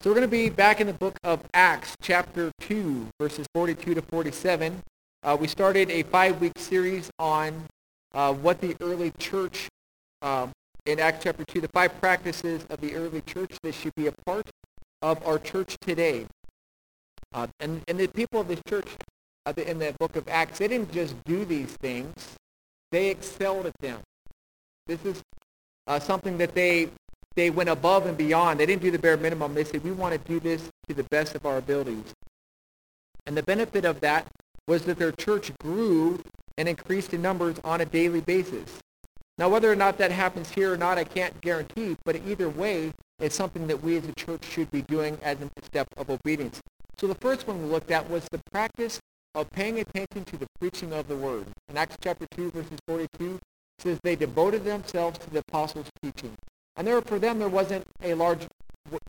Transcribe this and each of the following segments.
So we're going to be back in the book of Acts, chapter 2, verses 42 to 47. Uh, we started a five-week series on uh, what the early church, um, in Acts chapter 2, the five practices of the early church that should be a part of our church today. Uh, and, and the people of this church uh, in the book of Acts, they didn't just do these things. They excelled at them. This is uh, something that they they went above and beyond. They didn't do the bare minimum. They said, we want to do this to the best of our abilities. And the benefit of that was that their church grew and increased in numbers on a daily basis. Now, whether or not that happens here or not, I can't guarantee, but either way, it's something that we as a church should be doing as a step of obedience. So the first one we looked at was the practice of paying attention to the preaching of the word. In Acts chapter 2, verses 42, says they devoted themselves to the apostles' teaching. And there, for them, there wasn't a large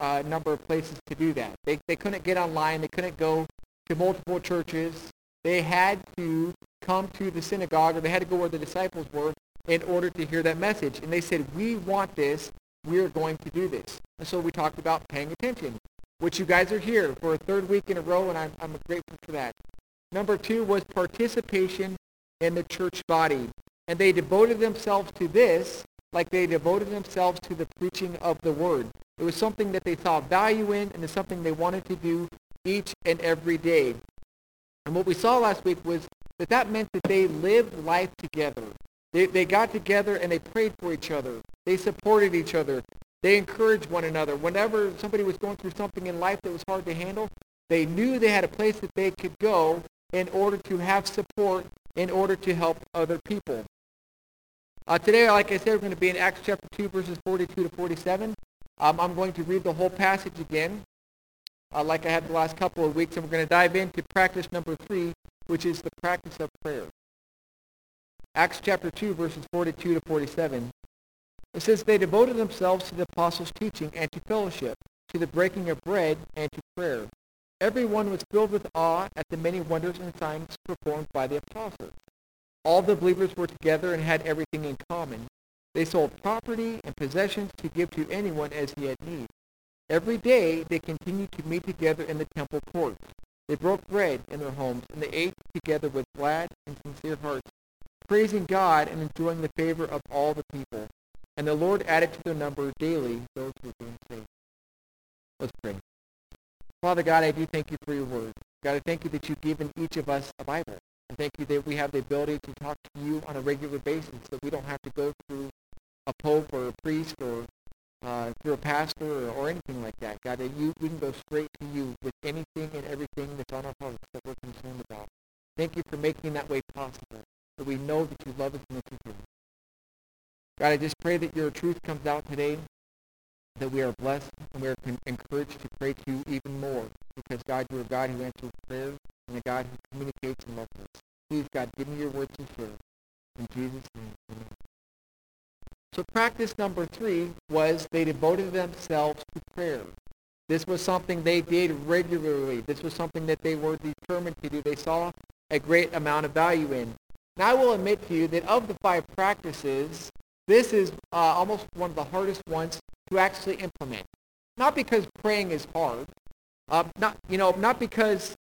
uh, number of places to do that. They, they couldn't get online. They couldn't go to multiple churches. They had to come to the synagogue, or they had to go where the disciples were in order to hear that message. And they said, we want this. We are going to do this. And so we talked about paying attention, which you guys are here for a third week in a row, and I'm, I'm grateful for that. Number two was participation in the church body. And they devoted themselves to this like they devoted themselves to the preaching of the word. It was something that they saw value in, and it's something they wanted to do each and every day. And what we saw last week was that that meant that they lived life together. They, they got together and they prayed for each other. They supported each other. They encouraged one another. Whenever somebody was going through something in life that was hard to handle, they knew they had a place that they could go in order to have support, in order to help other people. Uh, today, like I said, we're going to be in Acts chapter 2, verses 42 to 47. Um, I'm going to read the whole passage again, uh, like I had the last couple of weeks, and we're going to dive into practice number three, which is the practice of prayer. Acts chapter 2, verses 42 to 47. It says, They devoted themselves to the apostles' teaching and to fellowship, to the breaking of bread and to prayer. Everyone was filled with awe at the many wonders and signs performed by the apostles. All the believers were together and had everything in common. They sold property and possessions to give to anyone as he had need. Every day they continued to meet together in the temple courts. They broke bread in their homes, and they ate together with glad and sincere hearts, praising God and enjoying the favor of all the people. And the Lord added to their number daily those who were being saved. Let's pray. Father God, I do thank you for your word. God, I thank you that you've given each of us a Bible. And thank you that we have the ability to talk to you on a regular basis, that we don't have to go through a pope or a priest or uh, through a pastor or, or anything like that. God, that you, we can go straight to you with anything and everything that's on our hearts that we're concerned about. Thank you for making that way possible, that we know that you love us and that you care. God, I just pray that your truth comes out today, that we are blessed and we are encouraged to pray to you even more, because God, you are a God who answers prayers and a God who communicates and loves us. Please, God, give me your words to share. In Jesus' name, amen. So practice number three was they devoted themselves to prayer. This was something they did regularly. This was something that they were determined to do. They saw a great amount of value in. Now, I will admit to you that of the five practices, this is uh, almost one of the hardest ones to actually implement. Not because praying is hard, uh, not you know, not because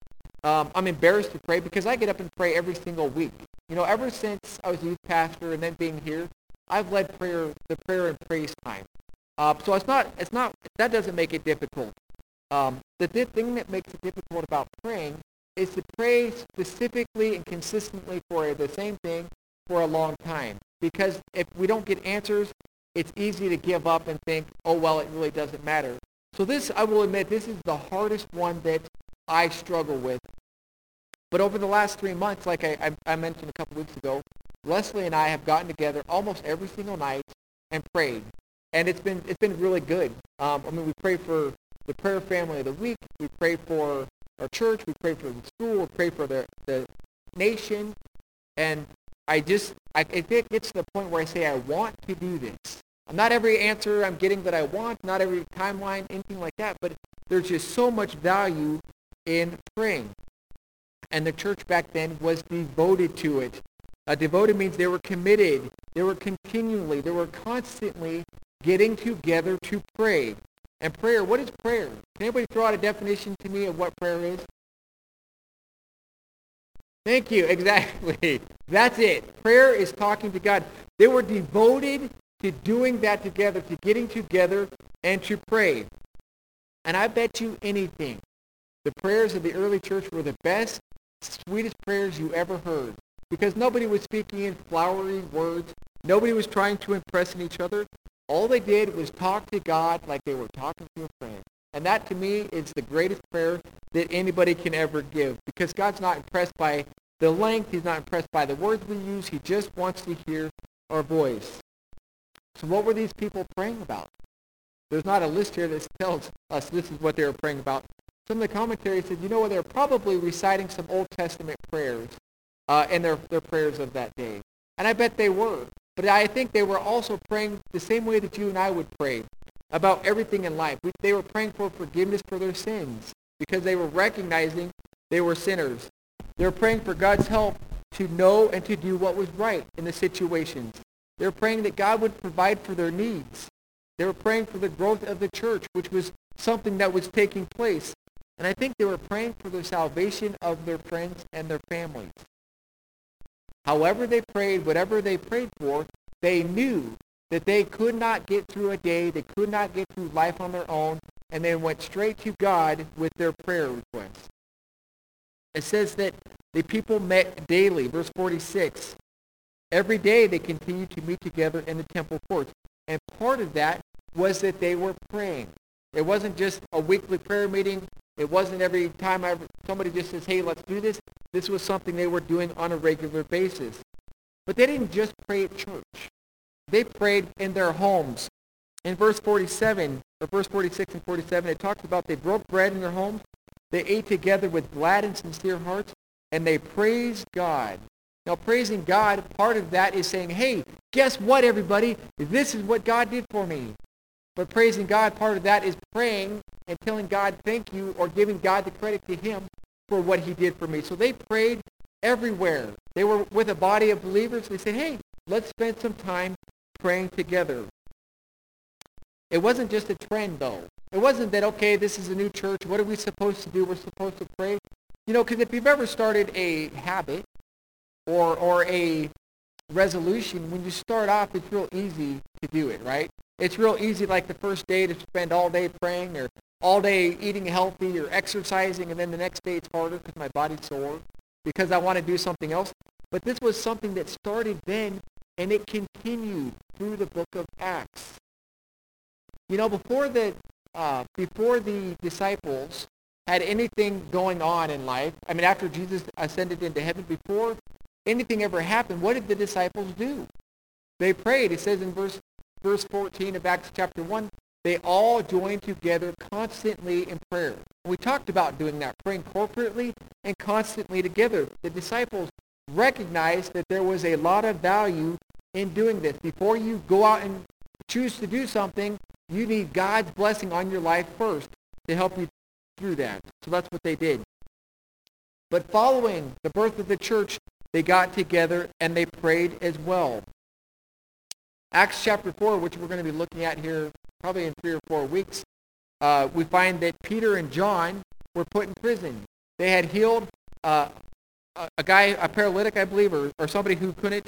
um, I'm embarrassed to pray because I get up and pray every single week. You know, ever since I was a youth pastor and then being here, I've led prayer, the prayer and praise time. Uh, so it's not, it's not, that doesn't make it difficult. Um, the th- thing that makes it difficult about praying is to pray specifically and consistently for the same thing for a long time. Because if we don't get answers, it's easy to give up and think, oh, well, it really doesn't matter. So this, I will admit, this is the hardest one that I struggle with. But over the last three months, like I, I, mentioned a couple weeks ago, Leslie and I have gotten together almost every single night and prayed, and it's been it's been really good. Um, I mean, we pray for the prayer family of the week. We pray for our church. We pray for the school. We pray for the the nation, and I just I, it gets to the point where I say I want to do this. Not every answer I'm getting that I want, not every timeline, anything like that, but there's just so much value in praying. And the church back then was devoted to it. Uh, devoted means they were committed. They were continually, they were constantly getting together to pray. And prayer, what is prayer? Can anybody throw out a definition to me of what prayer is? Thank you. Exactly. That's it. Prayer is talking to God. They were devoted to doing that together, to getting together and to pray. And I bet you anything, the prayers of the early church were the best, sweetest prayers you ever heard. Because nobody was speaking in flowery words. Nobody was trying to impress each other. All they did was talk to God like they were talking to a friend. And that to me is the greatest prayer that anybody can ever give because God's not impressed by the length. He's not impressed by the words we use. He just wants to hear our voice. So what were these people praying about? There's not a list here that tells us this is what they were praying about. Some of the commentaries said, you know what, they're probably reciting some Old Testament prayers uh, in their, their prayers of that day. And I bet they were. But I think they were also praying the same way that you and I would pray about everything in life. We, they were praying for forgiveness for their sins because they were recognizing they were sinners. They were praying for God's help to know and to do what was right in the situations. They were praying that God would provide for their needs. They were praying for the growth of the church, which was something that was taking place. And I think they were praying for the salvation of their friends and their families. However they prayed, whatever they prayed for, they knew that they could not get through a day, they could not get through life on their own, and they went straight to God with their prayer requests. It says that the people met daily, verse 46. Every day they continued to meet together in the temple courts. And part of that was that they were praying. It wasn't just a weekly prayer meeting. It wasn't every time I, somebody just says, hey, let's do this. This was something they were doing on a regular basis. But they didn't just pray at church. They prayed in their homes. In verse 47, or verse 46 and 47, it talks about they broke bread in their homes. They ate together with glad and sincere hearts, and they praised God. Now, praising God, part of that is saying, hey, guess what, everybody? This is what God did for me. But praising God, part of that is praying and telling God thank you or giving God the credit to him for what he did for me. So they prayed everywhere. They were with a body of believers. They said, hey, let's spend some time praying together. It wasn't just a trend, though. It wasn't that, okay, this is a new church. What are we supposed to do? We're supposed to pray. You know, because if you've ever started a habit or, or a resolution, when you start off, it's real easy to do it, right? It's real easy like the first day to spend all day praying or all day eating healthy or exercising, and then the next day it's harder because my body's sore because I want to do something else. But this was something that started then, and it continued through the book of Acts. You know, before the uh, before the disciples had anything going on in life, I mean, after Jesus ascended into heaven, before anything ever happened, what did the disciples do? They prayed. It says in verse verse 14 of Acts chapter 1, they all joined together constantly in prayer. We talked about doing that, praying corporately and constantly together. The disciples recognized that there was a lot of value in doing this. Before you go out and choose to do something, you need God's blessing on your life first to help you through that. So that's what they did. But following the birth of the church, they got together and they prayed as well. Acts chapter 4, which we're going to be looking at here probably in three or four weeks, uh, we find that Peter and John were put in prison. They had healed uh, a, guy, a paralytic, I believe, or, or somebody who couldn't,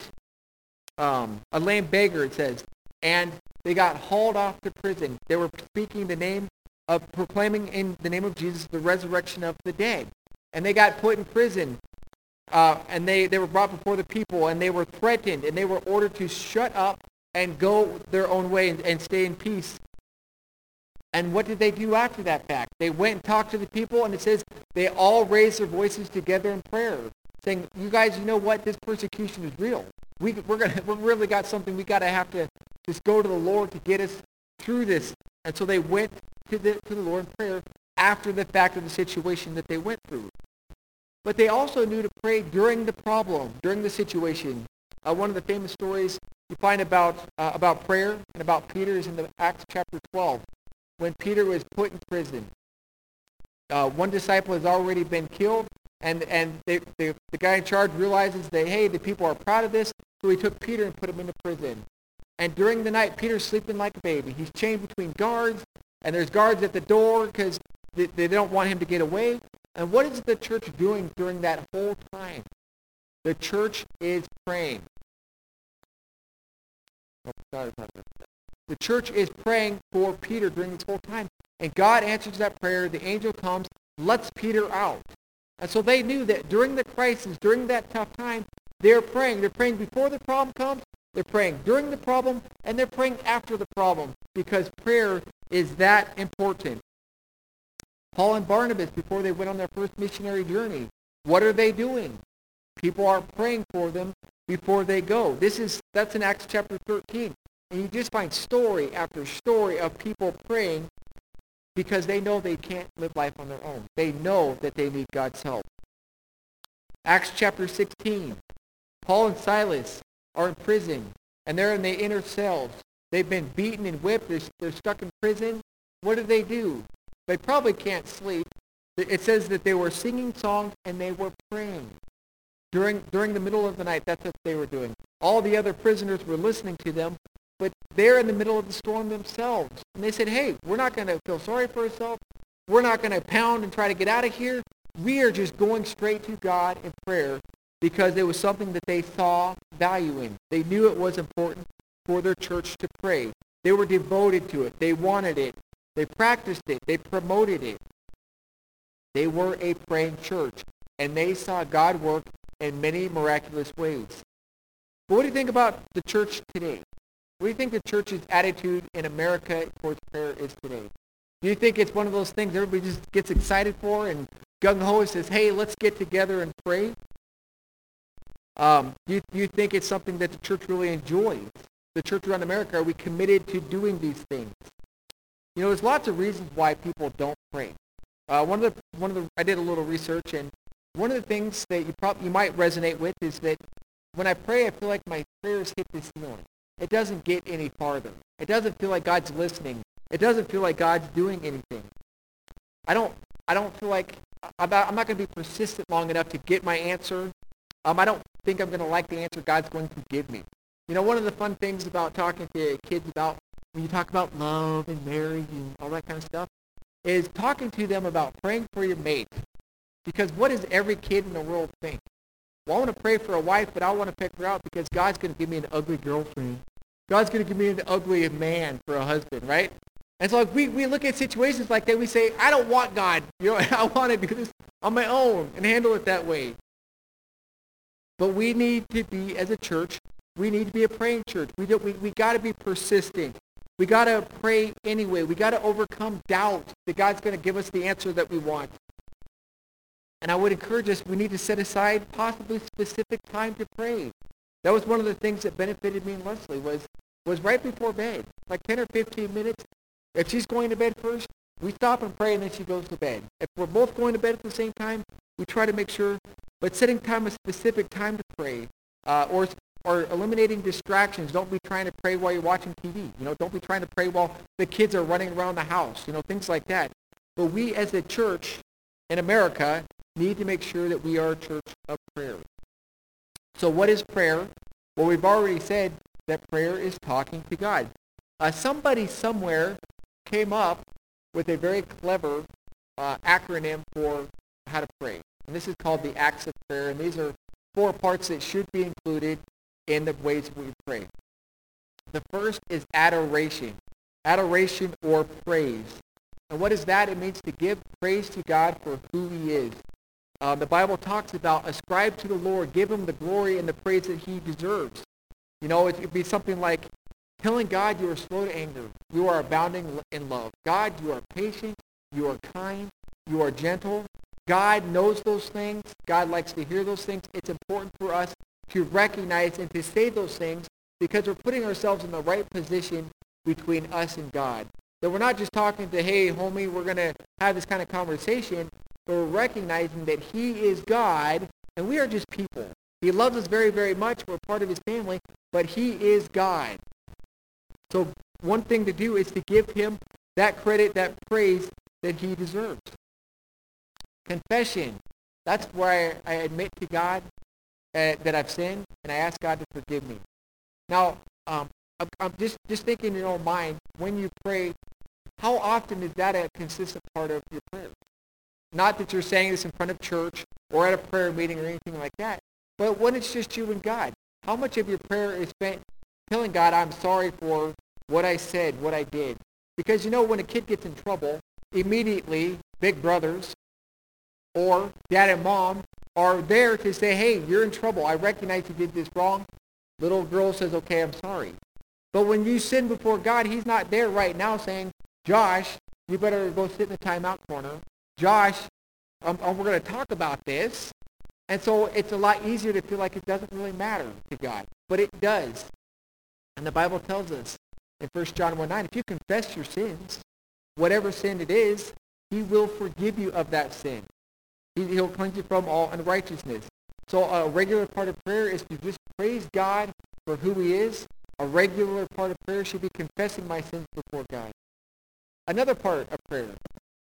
um, a lame beggar, it says. And they got hauled off to prison. They were speaking the name of, proclaiming in the name of Jesus the resurrection of the dead. And they got put in prison. Uh, and they, they were brought before the people, and they were threatened, and they were ordered to shut up and go their own way and, and stay in peace. And what did they do after that fact? They went and talked to the people, and it says they all raised their voices together in prayer, saying, "You guys, you know what? This persecution is real. We we're gonna we really got something. We gotta have to just go to the Lord to get us through this." And so they went to the to the Lord in prayer after the fact of the situation that they went through. But they also knew to pray during the problem, during the situation. Uh, one of the famous stories you find about, uh, about prayer and about Peter is in the Acts chapter 12, when Peter was put in prison. Uh, one disciple has already been killed, and, and they, they, the guy in charge realizes that, hey, the people are proud of this, so he took Peter and put him into prison. And during the night, Peter's sleeping like a baby. He's chained between guards. and there's guards at the door because they, they don't want him to get away. And what is the church doing during that whole time? The church is praying. Oh, the church is praying for Peter during this whole time. And God answers that prayer. The angel comes, lets Peter out. And so they knew that during the crisis, during that tough time, they're praying. They're praying before the problem comes, they're praying during the problem, and they're praying after the problem because prayer is that important. Paul and Barnabas, before they went on their first missionary journey, what are they doing? People are praying for them before they go. This is that's in Acts chapter 13. And you just find story after story of people praying because they know they can't live life on their own. They know that they need God's help. Acts chapter 16. Paul and Silas are in prison, and they're in the inner cells. They've been beaten and whipped. They're, they're stuck in prison. What do they do? They probably can't sleep. It says that they were singing songs and they were praying. During, during the middle of the night, that's what they were doing. All the other prisoners were listening to them, but they're in the middle of the storm themselves. And they said, hey, we're not going to feel sorry for ourselves. We're not going to pound and try to get out of here. We are just going straight to God in prayer because it was something that they saw value in. They knew it was important for their church to pray. They were devoted to it. They wanted it. They practiced it. They promoted it. They were a praying church, and they saw God work in many miraculous ways. But what do you think about the church today? What do you think the church's attitude in America towards prayer is today? Do you think it's one of those things everybody just gets excited for and gung-ho says, hey, let's get together and pray? Um, you, you think it's something that the church really enjoys? The church around America, are we committed to doing these things? You know, there's lots of reasons why people don't pray. Uh, one of the one of the I did a little research, and one of the things that you probably you might resonate with is that when I pray, I feel like my prayers hit the ceiling. It doesn't get any farther. It doesn't feel like God's listening. It doesn't feel like God's doing anything. I don't I don't feel like I'm not, I'm not going to be persistent long enough to get my answer. Um, I don't think I'm going to like the answer God's going to give me. You know, one of the fun things about talking to kids about when you talk about love and marriage and all that kind of stuff is talking to them about praying for your mate. Because what does every kid in the world think? Well, I want to pray for a wife, but I want to pick her out because God's going to give me an ugly girlfriend. God's going to give me an ugly man for a husband, right? And so like, we, we look at situations like that, we say, I don't want God. You know, I want to do this on my own and handle it that way. But we need to be, as a church, we need to be a praying church. We, we, we got to be persistent. We got to pray anyway. We got to overcome doubt that God's going to give us the answer that we want. And I would encourage us, we need to set aside possibly specific time to pray. That was one of the things that benefited me and Leslie was, was right before bed, like 10 or 15 minutes. If she's going to bed first, we stop and pray and then she goes to bed. If we're both going to bed at the same time, we try to make sure, but setting time a specific time to pray, uh, or or eliminating distractions. Don't be trying to pray while you're watching TV. You know, don't be trying to pray while the kids are running around the house. You know, things like that. But we as a church in America need to make sure that we are a church of prayer. So what is prayer? Well, we've already said that prayer is talking to God. Uh, somebody somewhere came up with a very clever uh, acronym for how to pray. And this is called the acts of prayer. And these are four parts that should be included in the ways we pray. The first is adoration. Adoration or praise. And what is that? It means to give praise to God for who he is. Uh, the Bible talks about ascribe to the Lord, give him the glory and the praise that he deserves. You know, it would be something like telling God you are slow to anger, you are abounding in love. God, you are patient, you are kind, you are gentle. God knows those things. God likes to hear those things. It's important for us to recognize and to say those things because we're putting ourselves in the right position between us and God. That we're not just talking to, hey, homie, we're going to have this kind of conversation, but we're recognizing that he is God and we are just people. He loves us very, very much. We're part of his family, but he is God. So one thing to do is to give him that credit, that praise that he deserves. Confession. That's where I, admit to God uh, that I've sinned, and I ask God to forgive me. Now, um, I'm, just just thinking in your mind when you pray, How often is that a consistent part of your prayer? Not that you're saying this in front of church or at a prayer meeting or anything like that, but when it's just you and God. How much of your prayer is spent telling God, I'm sorry for what I said, what I did? Because you know, when a kid gets in trouble, immediately big brothers or dad and mom are there to say, hey, you're in trouble. I recognize you did this wrong. Little girl says, okay, I'm sorry. But when you sin before God, he's not there right now saying, Josh, you better go sit in the timeout corner. Josh, um, um, we're going to talk about this. And so it's a lot easier to feel like it doesn't really matter to God. But it does. And the Bible tells us in 1 John 1 9, if you confess your sins, whatever sin it is, he will forgive you of that sin. He, he'll cleanse you from all unrighteousness. So a regular part of prayer is to just praise God for who he is. A regular part of prayer should be confessing my sins before God. Another part of prayer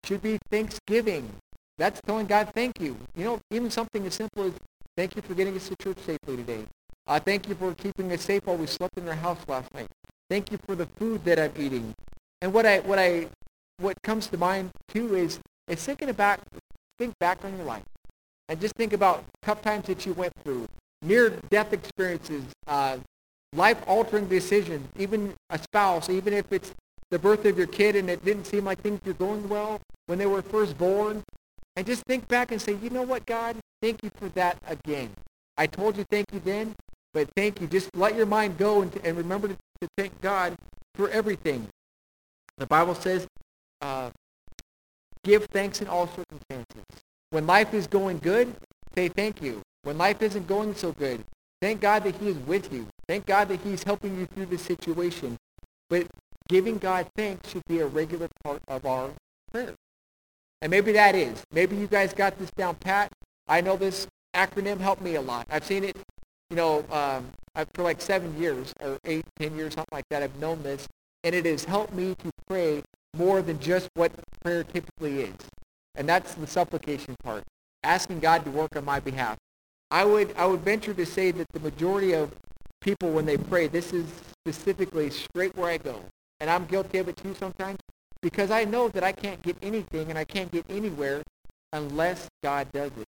should be thanksgiving. That's telling God thank you. You know, even something as simple as thank you for getting us to church safely today. Uh, thank you for keeping us safe while we slept in our house last night. Thank you for the food that I'm eating. And what I what I what comes to mind too is is thinking about think back on your life and just think about tough times that you went through, near death experiences, uh, life altering decisions, even a spouse, even if it's the birth of your kid and it didn't seem like things were going well when they were first born. And just think back and say, you know what, God, thank you for that again. I told you thank you then, but thank you. Just let your mind go and, and remember to, to thank God for everything. The Bible says, uh, give thanks in all circumstances. When life is going good, say thank you. When life isn't going so good, thank God that he is with you. Thank God that he's helping you through the situation. But giving God thanks should be a regular part of our prayer. And maybe that is. Maybe you guys got this down pat. I know this acronym helped me a lot. I've seen it, you know, um, for like seven years or eight, ten years, something like that. I've known this. And it has helped me to pray more than just what prayer typically is. And that's the supplication part, asking God to work on my behalf. I would, I would venture to say that the majority of people, when they pray, this is specifically straight where I go and I'm guilty of it too sometimes, because I know that I can't get anything and I can't get anywhere unless God does it.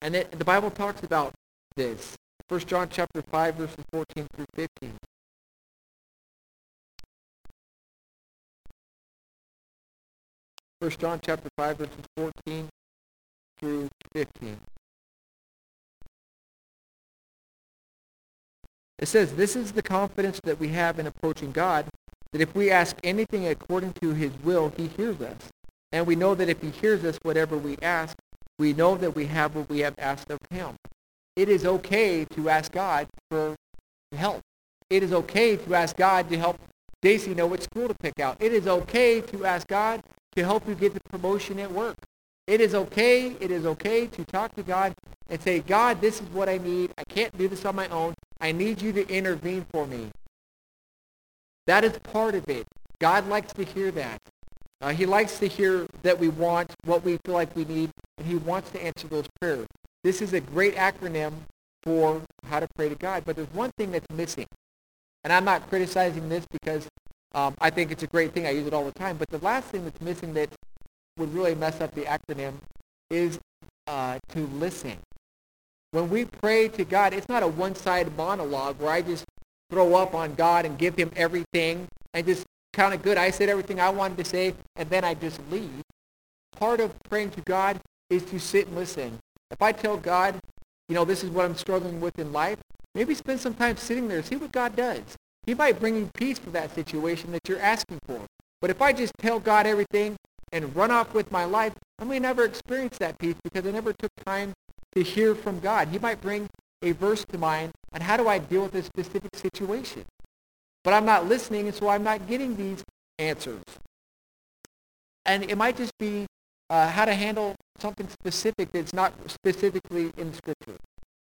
And it, the Bible talks about this. 1 John chapter 5, verses 14 through 15. First John chapter 5, verses 14 through 15. It says, This is the confidence that we have in approaching God, that if we ask anything according to his will, he hears us. And we know that if he hears us, whatever we ask, we know that we have what we have asked of him. It is okay to ask God for help. It is okay to ask God to help Daisy know what school to pick out. It is okay to ask God to help you get the promotion at work. It is okay, it is okay to talk to God and say, God, this is what I need. I can't do this on my own. I need you to intervene for me. That is part of it. God likes to hear that. Uh, he likes to hear that we want what we feel like we need, and he wants to answer those prayers. This is a great acronym for how to pray to God, but there's one thing that's missing. And I'm not criticizing this because um, I think it's a great thing. I use it all the time. But the last thing that's missing that would really mess up the acronym is uh, to listen. When we pray to God, it's not a one-sided monologue where I just throw up on God and give him everything and just kind of good. I said everything I wanted to say, and then I just leave. Part of praying to God is to sit and listen. If I tell God, you know, this is what I'm struggling with in life, maybe spend some time sitting there, see what God does. He might bring you peace for that situation that you're asking for. But if I just tell God everything and run off with my life, I may never experience that peace because I never took time to hear from God. He might bring a verse to mind on how do I deal with this specific situation. But I'm not listening, and so I'm not getting these answers. And it might just be uh, how to handle something specific that's not specifically in Scripture.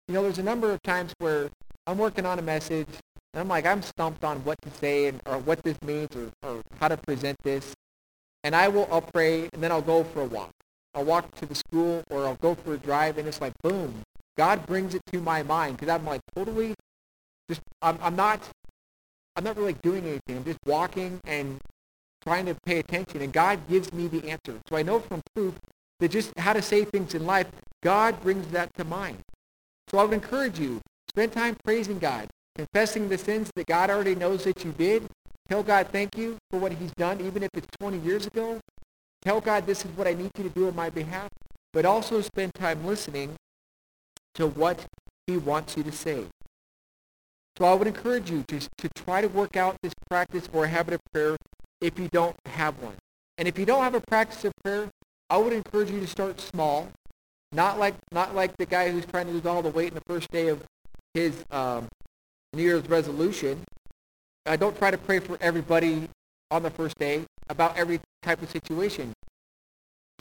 You know, there's a number of times where I'm working on a message, and I'm like, I'm stumped on what to say and or what this means or, or how to present this. And I will, I'll pray, and then I'll go for a walk. I'll walk to the school, or I'll go for a drive, and it's like, boom, God brings it to my mind because I'm like totally just I'm, I'm not I'm not really doing anything. I'm just walking and trying to pay attention, and God gives me the answer. So I know from proof that just how to say things in life, God brings that to mind. So I would encourage you, spend time praising God, confessing the sins that God already knows that you did. Tell God thank you for what he's done, even if it's 20 years ago. Tell God this is what I need you to do on my behalf. But also spend time listening to what he wants you to say. So I would encourage you to, to try to work out this practice or habit of prayer if you don't have one. And if you don't have a practice of prayer, I would encourage you to start small. Not like not like the guy who's trying to lose all the weight in the first day of his um, New Year's resolution. I don't try to pray for everybody on the first day about every type of situation.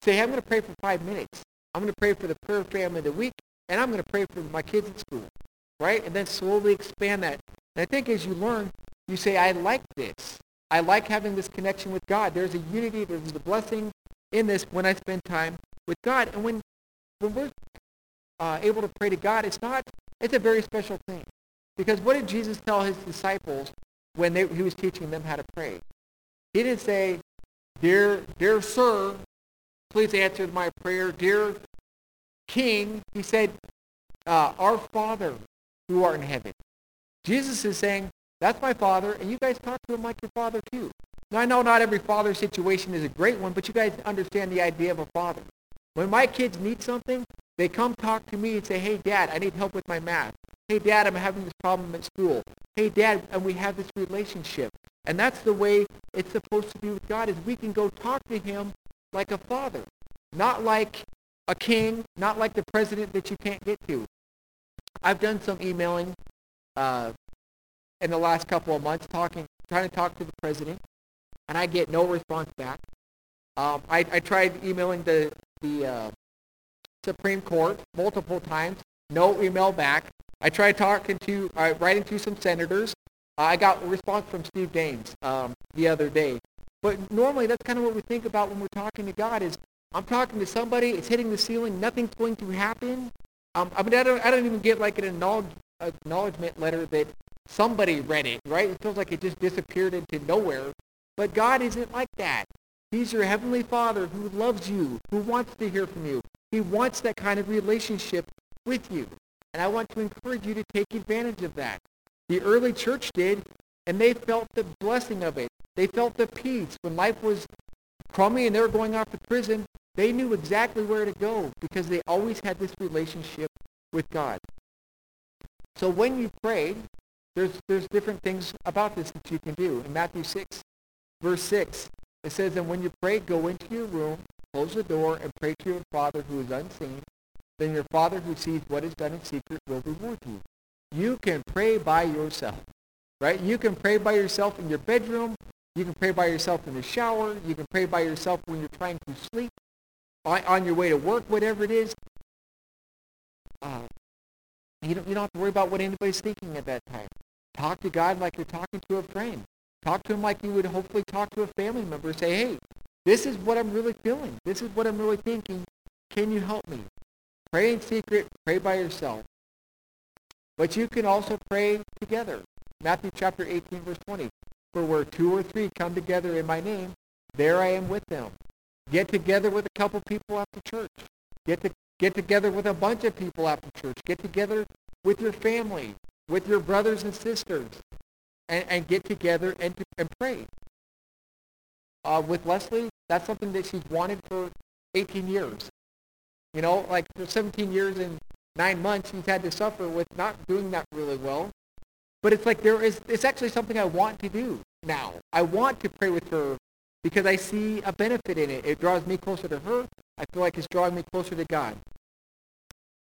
Say, hey, I'm going to pray for five minutes. I'm going to pray for the prayer family of the week, and I'm going to pray for my kids at school, right? And then slowly expand that. And I think as you learn, you say, I like this. I like having this connection with God. There's a unity, there's a blessing in this when I spend time with God. And when, when we're uh, able to pray to God, it's not, it's a very special thing. Because what did Jesus tell his disciples when they, he was teaching them how to pray? He didn't say, dear, dear sir, please answer my prayer. Dear king, he said, uh, our Father who art in heaven. Jesus is saying, that's my father, and you guys talk to him like your father too. Now, I know not every father situation is a great one, but you guys understand the idea of a father. When my kids need something, they come talk to me and say, hey, Dad, I need help with my math. Hey, Dad, I'm having this problem at school. Hey, Dad, and we have this relationship. And that's the way it's supposed to be with God, is we can go talk to him like a father, not like a king, not like the president that you can't get to. I've done some emailing uh, in the last couple of months, talking, trying to talk to the president, and I get no response back. Um, I, I tried emailing the the uh, Supreme Court multiple times, no email back. I tried talking to, uh, writing to some senators. I got a response from Steve Daines um, the other day. But normally that's kind of what we think about when we're talking to God is I'm talking to somebody, it's hitting the ceiling, nothing's going to happen. Um, I mean, I don't, I don't even get like an acknowledgement letter that somebody read it, right? It feels like it just disappeared into nowhere. But God isn't like that. He's your heavenly Father who loves you, who wants to hear from you. He wants that kind of relationship with you. And I want to encourage you to take advantage of that. The early church did, and they felt the blessing of it. They felt the peace. When life was crummy and they were going off to prison, they knew exactly where to go because they always had this relationship with God. So when you pray, there's, there's different things about this that you can do. In Matthew 6, verse 6, it says, And when you pray, go into your room, close the door, and pray to your Father who is unseen. Then your Father who sees what is done in secret will reward you. You can pray by yourself, right? You can pray by yourself in your bedroom. You can pray by yourself in the shower. You can pray by yourself when you're trying to sleep, on, on your way to work, whatever it is. Uh, you, don't, you don't have to worry about what anybody's thinking at that time. Talk to God like you're talking to a friend. Talk to him like you would hopefully talk to a family member. Say, hey, this is what I'm really feeling. This is what I'm really thinking. Can you help me? Pray in secret. Pray by yourself. But you can also pray together. Matthew chapter 18, verse 20. For where two or three come together in my name, there I am with them. Get together with a couple people after church. Get to get together with a bunch of people after church. Get together with your family, with your brothers and sisters, and, and get together and, and pray. Uh, with Leslie, that's something that she's wanted for 18 years. You know, like for 17 years and nine months, she's had to suffer with not doing that really well. But it's like there is, it's actually something I want to do now. I want to pray with her because I see a benefit in it. It draws me closer to her. I feel like it's drawing me closer to God.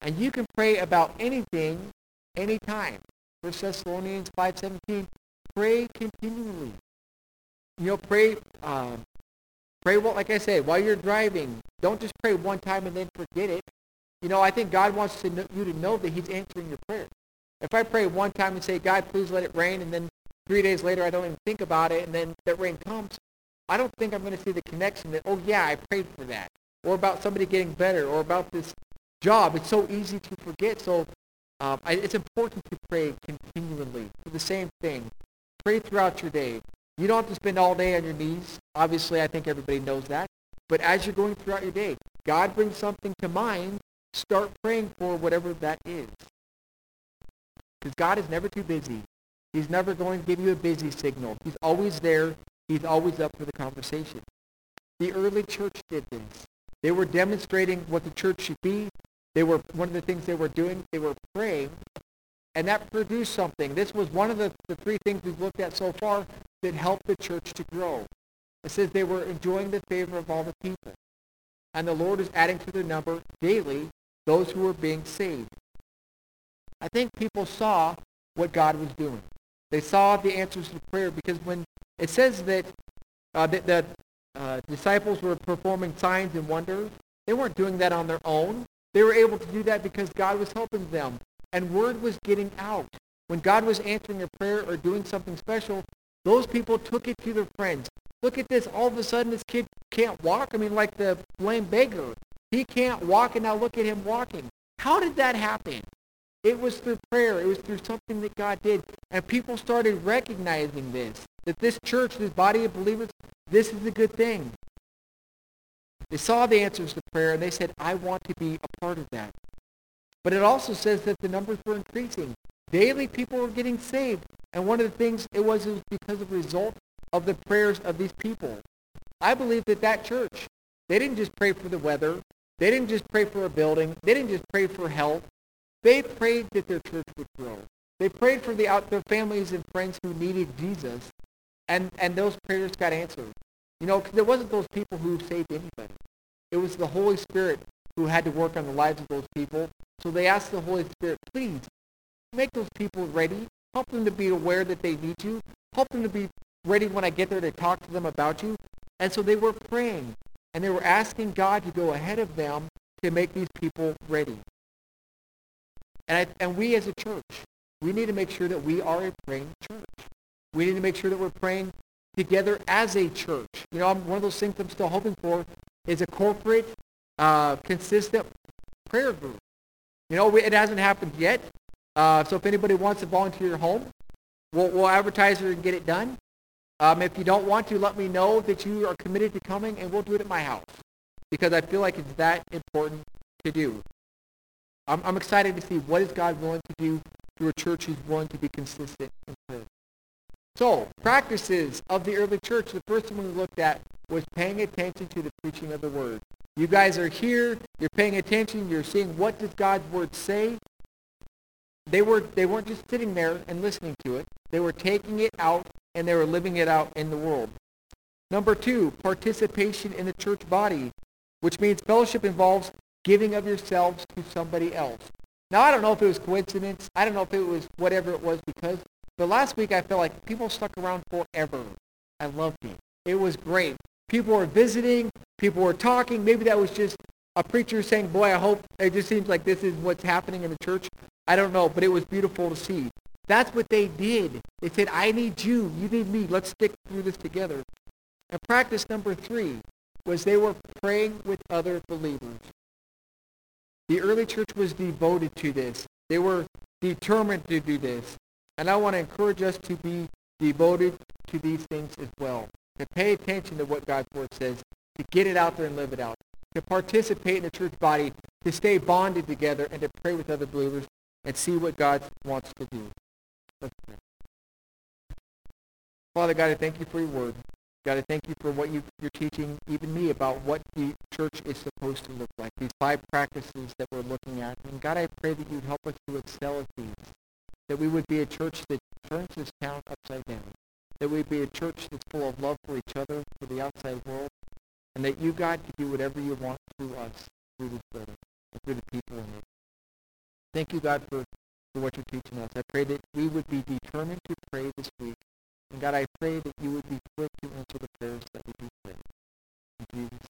And you can pray about anything, anytime. 1 Thessalonians 5.17, pray continually. You know, pray, uh, pray, well, like I said, while you're driving. Don't just pray one time and then forget it. You know, I think God wants to know, you to know that he's answering your prayer. If I pray one time and say, God, please let it rain, and then three days later I don't even think about it, and then that rain comes, I don't think I'm going to see the connection that, oh, yeah, I prayed for that. Or about somebody getting better, or about this job. It's so easy to forget. So um, I, it's important to pray continually for the same thing. Pray throughout your day. You don't have to spend all day on your knees. Obviously, I think everybody knows that. But as you're going throughout your day, God brings something to mind, start praying for whatever that is. Because God is never too busy. He's never going to give you a busy signal. He's always there. He's always up for the conversation. The early church did this. They were demonstrating what the church should be. They were one of the things they were doing. They were praying, and that produced something. This was one of the, the three things we've looked at so far that helped the church to grow. It says they were enjoying the favor of all the people, and the Lord is adding to their number daily those who were being saved. I think people saw what God was doing. They saw the answers to prayer because when it says that uh, uh, disciples were performing signs and wonders, they weren't doing that on their own. They were able to do that because God was helping them. And word was getting out. When God was answering a prayer or doing something special, those people took it to their friends. Look at this. All of a sudden, this kid can't walk. I mean, like the lame beggar. He can't walk, and now look at him walking. How did that happen? It was through prayer. It was through something that God did. And people started recognizing this, that this church, this body of believers, this is a good thing. They saw the answers to prayer, and they said, I want to be a part of that. But it also says that the numbers were increasing. Daily people were getting saved. And one of the things it was, it was because of the result of the prayers of these people. I believe that that church, they didn't just pray for the weather. They didn't just pray for a building. They didn't just pray for health. They prayed that their church would grow. They prayed for the out, their families and friends who needed Jesus, and, and those prayers got answered. You know, because it wasn't those people who saved anybody. It was the Holy Spirit who had to work on the lives of those people. So they asked the Holy Spirit, please, make those people ready. Help them to be aware that they need you. Help them to be ready when I get there to talk to them about you. And so they were praying, and they were asking God to go ahead of them to make these people ready. And, I, and we as a church, we need to make sure that we are a praying church. We need to make sure that we're praying together as a church. You know, I'm, one of those things I'm still hoping for is a corporate, uh, consistent prayer group. You know, it hasn't happened yet. Uh, so if anybody wants to volunteer your home, we'll, we'll advertise it and get it done. Um, if you don't want to, let me know that you are committed to coming, and we'll do it at my house because I feel like it's that important to do. I'm, I'm excited to see what is God willing to do through a church who's willing to be consistent in prayer. So, practices of the early church. The first one we looked at was paying attention to the preaching of the word. You guys are here. You're paying attention. You're seeing what does God's word say. They were they weren't just sitting there and listening to it. They were taking it out and they were living it out in the world. Number two, participation in the church body, which means fellowship involves giving of yourselves to somebody else. Now, I don't know if it was coincidence. I don't know if it was whatever it was because, but last week I felt like people stuck around forever. I loved it. It was great. People were visiting. People were talking. Maybe that was just a preacher saying, boy, I hope it just seems like this is what's happening in the church. I don't know, but it was beautiful to see. That's what they did. They said, I need you. You need me. Let's stick through this together. And practice number three was they were praying with other believers. The early church was devoted to this. They were determined to do this. And I want to encourage us to be devoted to these things as well. To pay attention to what God's word says, to get it out there and live it out. To participate in the church body, to stay bonded together, and to pray with other believers and see what God wants to do. Father God, I thank you for your word. God, I thank you for what you, you're teaching even me about what the church is supposed to look like, these five practices that we're looking at. And God, I pray that you'd help us to excel at these, that we would be a church that turns this town upside down, that we'd be a church that's full of love for each other, for the outside world, and that you, God, could do whatever you want through us, through this building, through the people in it. Thank you, God, for, for what you're teaching us. I pray that we would be determined to pray this week and God, I pray that you would be quick to answer the prayers that we do pray. In Jesus'